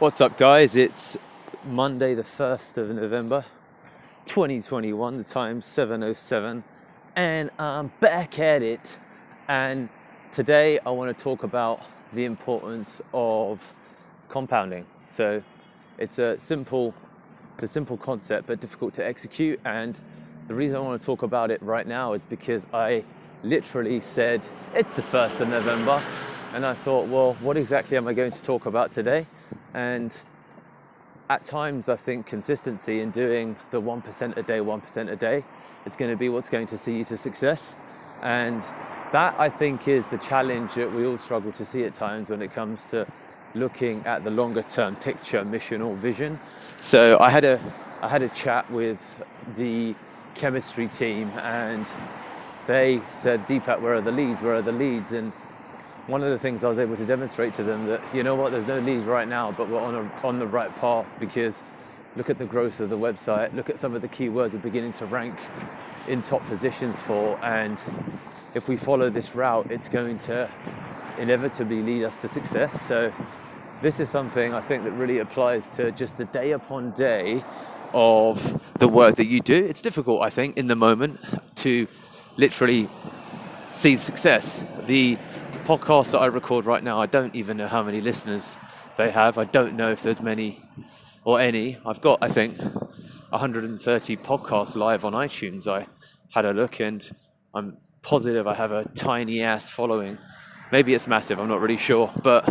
What's up, guys? It's Monday, the 1st of November 2021. The time 7.07, and I'm back at it. And today, I want to talk about the importance of compounding. So, it's a simple, it's a simple concept, but difficult to execute. And the reason I want to talk about it right now is because I literally said it's the 1st of November, and I thought, well, what exactly am I going to talk about today? And at times, I think consistency in doing the 1% a day, 1% a day, it's going to be what's going to see you to success. And that, I think, is the challenge that we all struggle to see at times when it comes to looking at the longer term picture, mission, or vision. So I had a, I had a chat with the chemistry team and they said, Deepak, where are the leads? Where are the leads? And one of the things I was able to demonstrate to them that you know what, there's no leads right now, but we're on a, on the right path because look at the growth of the website, look at some of the keywords we're beginning to rank in top positions for, and if we follow this route, it's going to inevitably lead us to success. So this is something I think that really applies to just the day upon day of the work that you do. It's difficult, I think, in the moment to literally see success. The podcasts that I record right now, I don't even know how many listeners they have. I don't know if there's many or any. I've got, I think, 130 podcasts live on iTunes. I had a look and I'm positive I have a tiny ass following. Maybe it's massive, I'm not really sure. But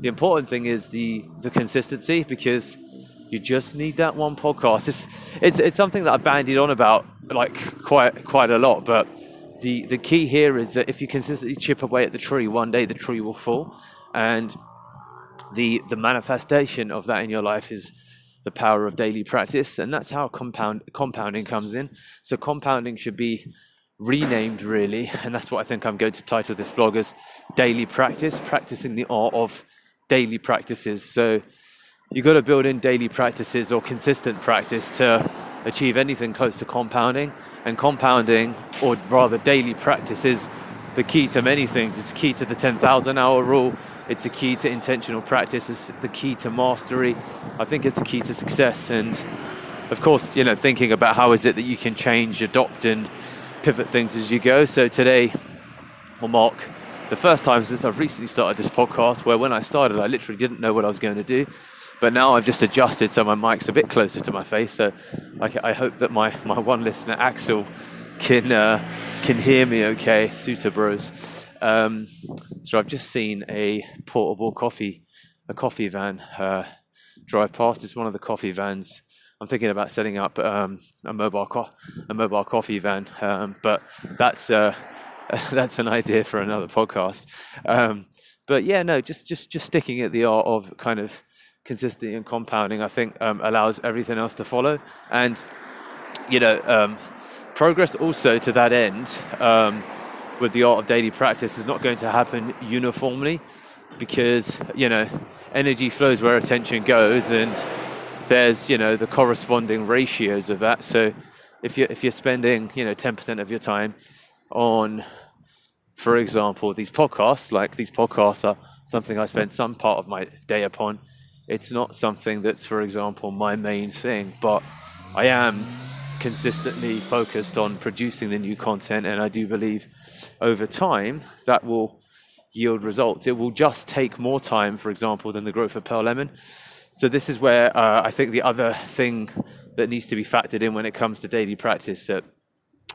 the important thing is the, the consistency because you just need that one podcast. It's, it's, it's something that I bandied on about like quite, quite a lot, but the, the key here is that if you consistently chip away at the tree, one day the tree will fall. And the, the manifestation of that in your life is the power of daily practice. And that's how compound, compounding comes in. So, compounding should be renamed, really. And that's what I think I'm going to title this blog as Daily Practice, practicing the art of daily practices. So, you've got to build in daily practices or consistent practice to achieve anything close to compounding. And compounding, or rather daily practice, is the key to many things. It's key to the 10,000 hour rule. It's a key to intentional practice. It's the key to mastery. I think it's the key to success. And of course, you know, thinking about how is it that you can change, adopt, and pivot things as you go. So today will mark the first time since I've recently started this podcast where when I started, I literally didn't know what I was going to do. But now I've just adjusted so my mic's a bit closer to my face. So I, I hope that my, my one listener, Axel, can, uh, can hear me okay. Suter Bros. Um, so I've just seen a portable coffee, a coffee van uh, drive past. It's one of the coffee vans. I'm thinking about setting up um, a mobile co- a mobile coffee van, um, but that's uh, that's an idea for another podcast. Um, but yeah, no, just just just sticking at the art of kind of consistency and compounding, I think um, allows everything else to follow. And you know, um, progress also to that end um, with the art of daily practice is not going to happen uniformly because you know energy flows where attention goes, and there's you know the corresponding ratios of that. So if you if you're spending you know 10% of your time on for example these podcasts like these podcasts are something I spend some part of my day upon it's not something that's, for example, my main thing, but I am consistently focused on producing the new content, and I do believe over time that will yield results. It will just take more time, for example, than the growth of Pearl Lemon. So, this is where uh, I think the other thing that needs to be factored in when it comes to daily practice. That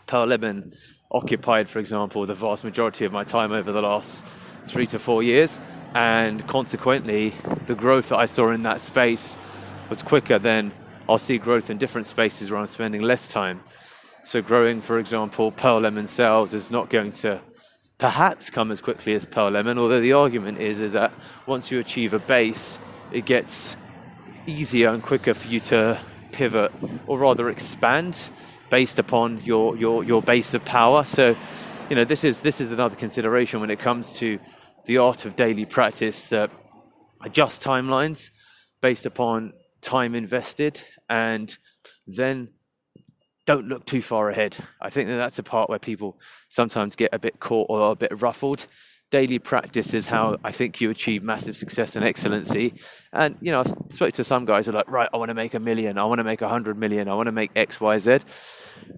Pearl Lemon occupied, for example, the vast majority of my time over the last three to four years and consequently, the growth that I saw in that space was quicker than I'll see growth in different spaces where I'm spending less time. So, growing, for example, Pearl Lemon sales is not going to perhaps come as quickly as Pearl Lemon, although the argument is, is that once you achieve a base, it gets easier and quicker for you to pivot or rather expand based upon your, your, your base of power. So, you know, this is, this is another consideration when it comes to the art of daily practice that adjust timelines based upon time invested and then don't look too far ahead. I think that that's a part where people sometimes get a bit caught or a bit ruffled. Daily practice is how I think you achieve massive success and excellency. And you know, I spoke to some guys who are like, right, I want to make a million, I want to make a hundred million, I want to make X, Y, Z.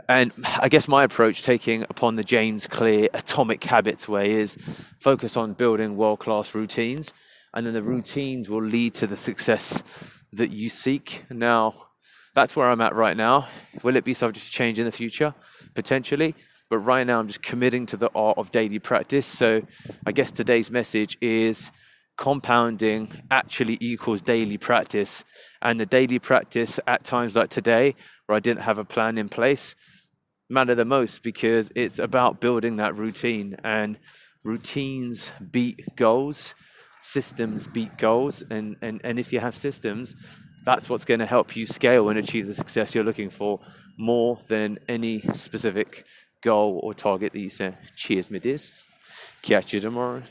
And I guess my approach, taking upon the James Clear atomic habits way, is focus on building world class routines, and then the routines will lead to the success that you seek. Now, that's where I'm at right now. Will it be subject to change in the future? Potentially. But right now, I'm just committing to the art of daily practice. So I guess today's message is compounding actually equals daily practice. And the daily practice at times like today, where I didn't have a plan in place, matter the most because it's about building that routine. And routines beat goals, systems beat goals. And, and, and if you have systems, that's what's going to help you scale and achieve the success you're looking for more than any specific goal or target that you say, Cheers, my dears. Catch you tomorrow.